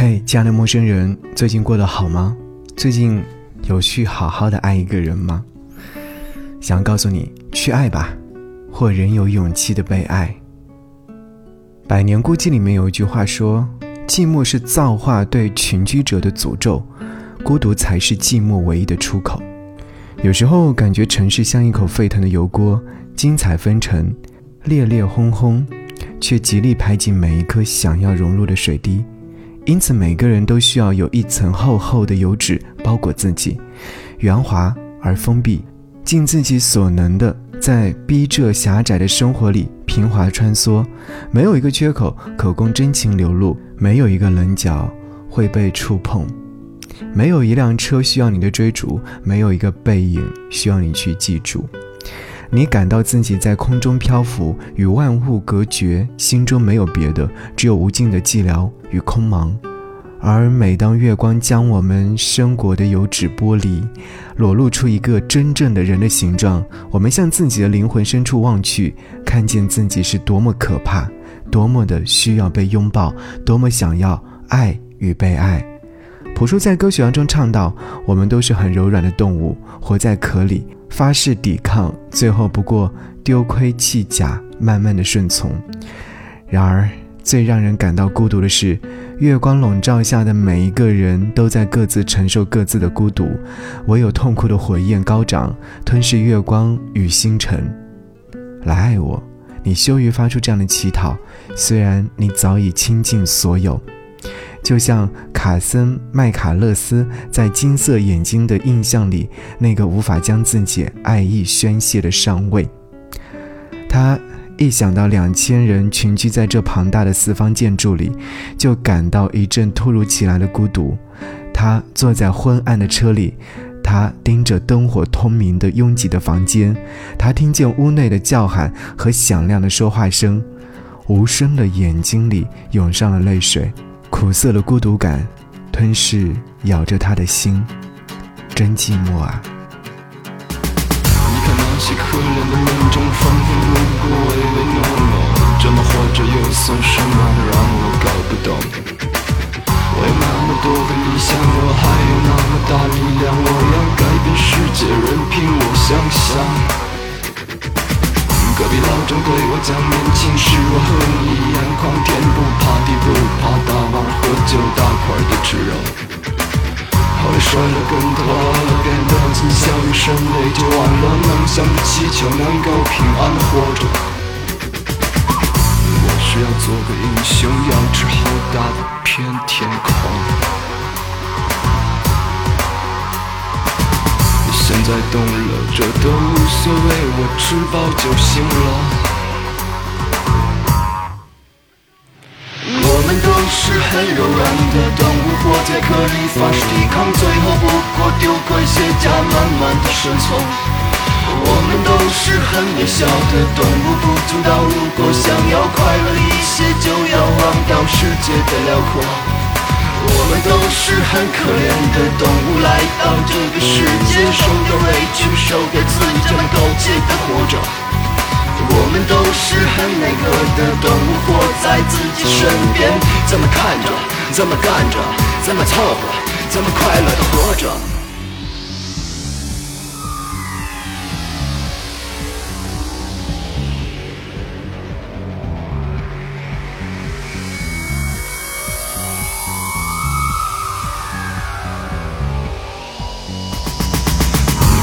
嘿，亲爱的陌生人，最近过得好吗？最近有去好好的爱一个人吗？想告诉你，去爱吧，或仍有勇气的被爱。《百年孤寂》里面有一句话说：“寂寞是造化对群居者的诅咒，孤独才是寂寞唯一的出口。”有时候感觉城市像一口沸腾的油锅，精彩纷呈，烈烈轰轰，却极力排挤每一颗想要融入的水滴。因此，每个人都需要有一层厚厚的油脂包裹自己，圆滑而封闭，尽自己所能的在逼仄狭窄的生活里平滑穿梭。没有一个缺口可供真情流露，没有一个棱角会被触碰，没有一辆车需要你的追逐，没有一个背影需要你去记住。你感到自己在空中漂浮，与万物隔绝，心中没有别的，只有无尽的寂寥与空茫。而每当月光将我们生裹的油脂剥离，裸露出一个真正的人的形状，我们向自己的灵魂深处望去，看见自己是多么可怕，多么的需要被拥抱，多么想要爱与被爱。朴树在歌曲当中唱到：“我们都是很柔软的动物，活在壳里。”发誓抵抗，最后不过丢盔弃甲，慢慢的顺从。然而，最让人感到孤独的是，月光笼罩下的每一个人都在各自承受各自的孤独，唯有痛苦的火焰高涨，吞噬月光与星辰。来爱我，你羞于发出这样的乞讨，虽然你早已倾尽所有。就像卡森麦卡勒斯在《金色眼睛的印象》里那个无法将自己爱意宣泄的上尉，他一想到两千人群居在这庞大的四方建筑里，就感到一阵突如其来的孤独。他坐在昏暗的车里，他盯着灯火通明的拥挤的房间，他听见屋内的叫喊和响亮的说话声，无声的眼睛里涌上了泪水。苦涩的孤独感，吞噬咬着他的心，真寂寞啊！你看那些可怜的人，正仿佛路过，唯唯诺诺，这么活着又算什么？让我搞不懂。我有那么多的理想，我还有那么大力量，我要改变世界，任凭我想象。隔壁老张对我讲，年轻时我和你一样狂天不怕地不怕大碗喝酒大块的吃肉。后来摔了跟头，变得谨小于慎微，就忘了梦想的祈求能够平安的活着。我是要做个英雄，要吃好大的片天空。现在懂了，这都无所谓，我吃饱就行了。物，活在壳里发誓抵抗，最后不过丢盔卸甲，慢慢的顺从。我们都是很渺小的动物，不知道如果想要快乐一些，就要忘掉世界的辽阔。我们都是很可怜的动物，来到这个世界，受点委屈，受点刺激，这么苟且的活着。我们都是很内核的动物，活在自己身边，怎么看着，怎么干着，怎么凑合，怎么快乐的活着。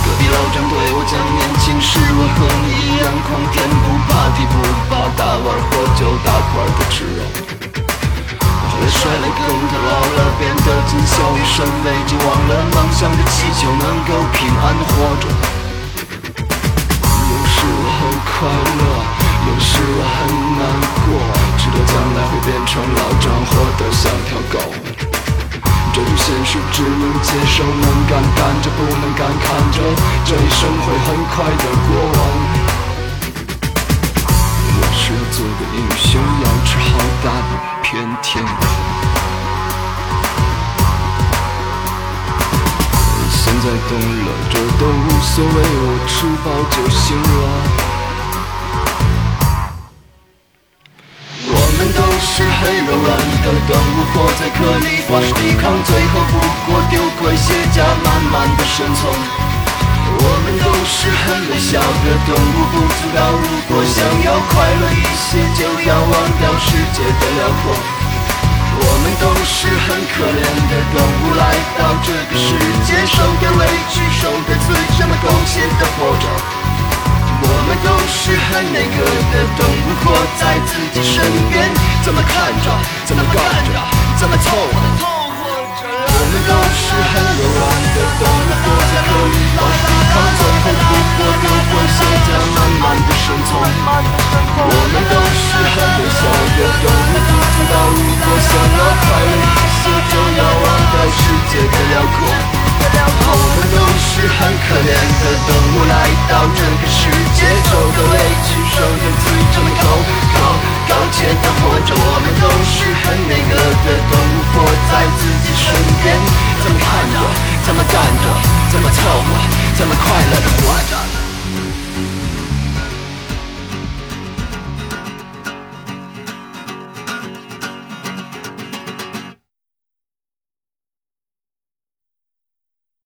隔壁老张对我讲年轻时我和你一样的祈求能够平安的活着。有时我很快乐，有时我很难过，知道将来会变成老张活得像条狗。这种现实只能接受，能干干着，不能干看着，这一生会很快的过完。我是要做个英雄，要吃好大的片天空现在懂了，这都无所谓，我吃饱就行了。我们都是。很柔软的动物，活在壳里发誓抵抗，最后不过丢盔卸甲，慢慢的生存。我们都是很渺小的动物，不知道如果想要快乐一些，就要忘掉世界的辽阔。我们都是很可怜的动物，来到这个世界，受的委屈，受的罪，什么苟且的活着。我们都是很那个的动物，活在自己身边，怎么看着，怎么干着，怎么凑合。我们都是很柔软的动物，活在可以放抵抗，最后不过丢盔卸甲，慢慢的生存。我们都是很渺小的动物，很可怜的动物，来到这个世界，受的委屈，受的罪，这么高高高洁的活着。我们都是很那个的动物，活在自己身边，怎么看着，怎么干着，怎么凑合，怎么快乐的活着。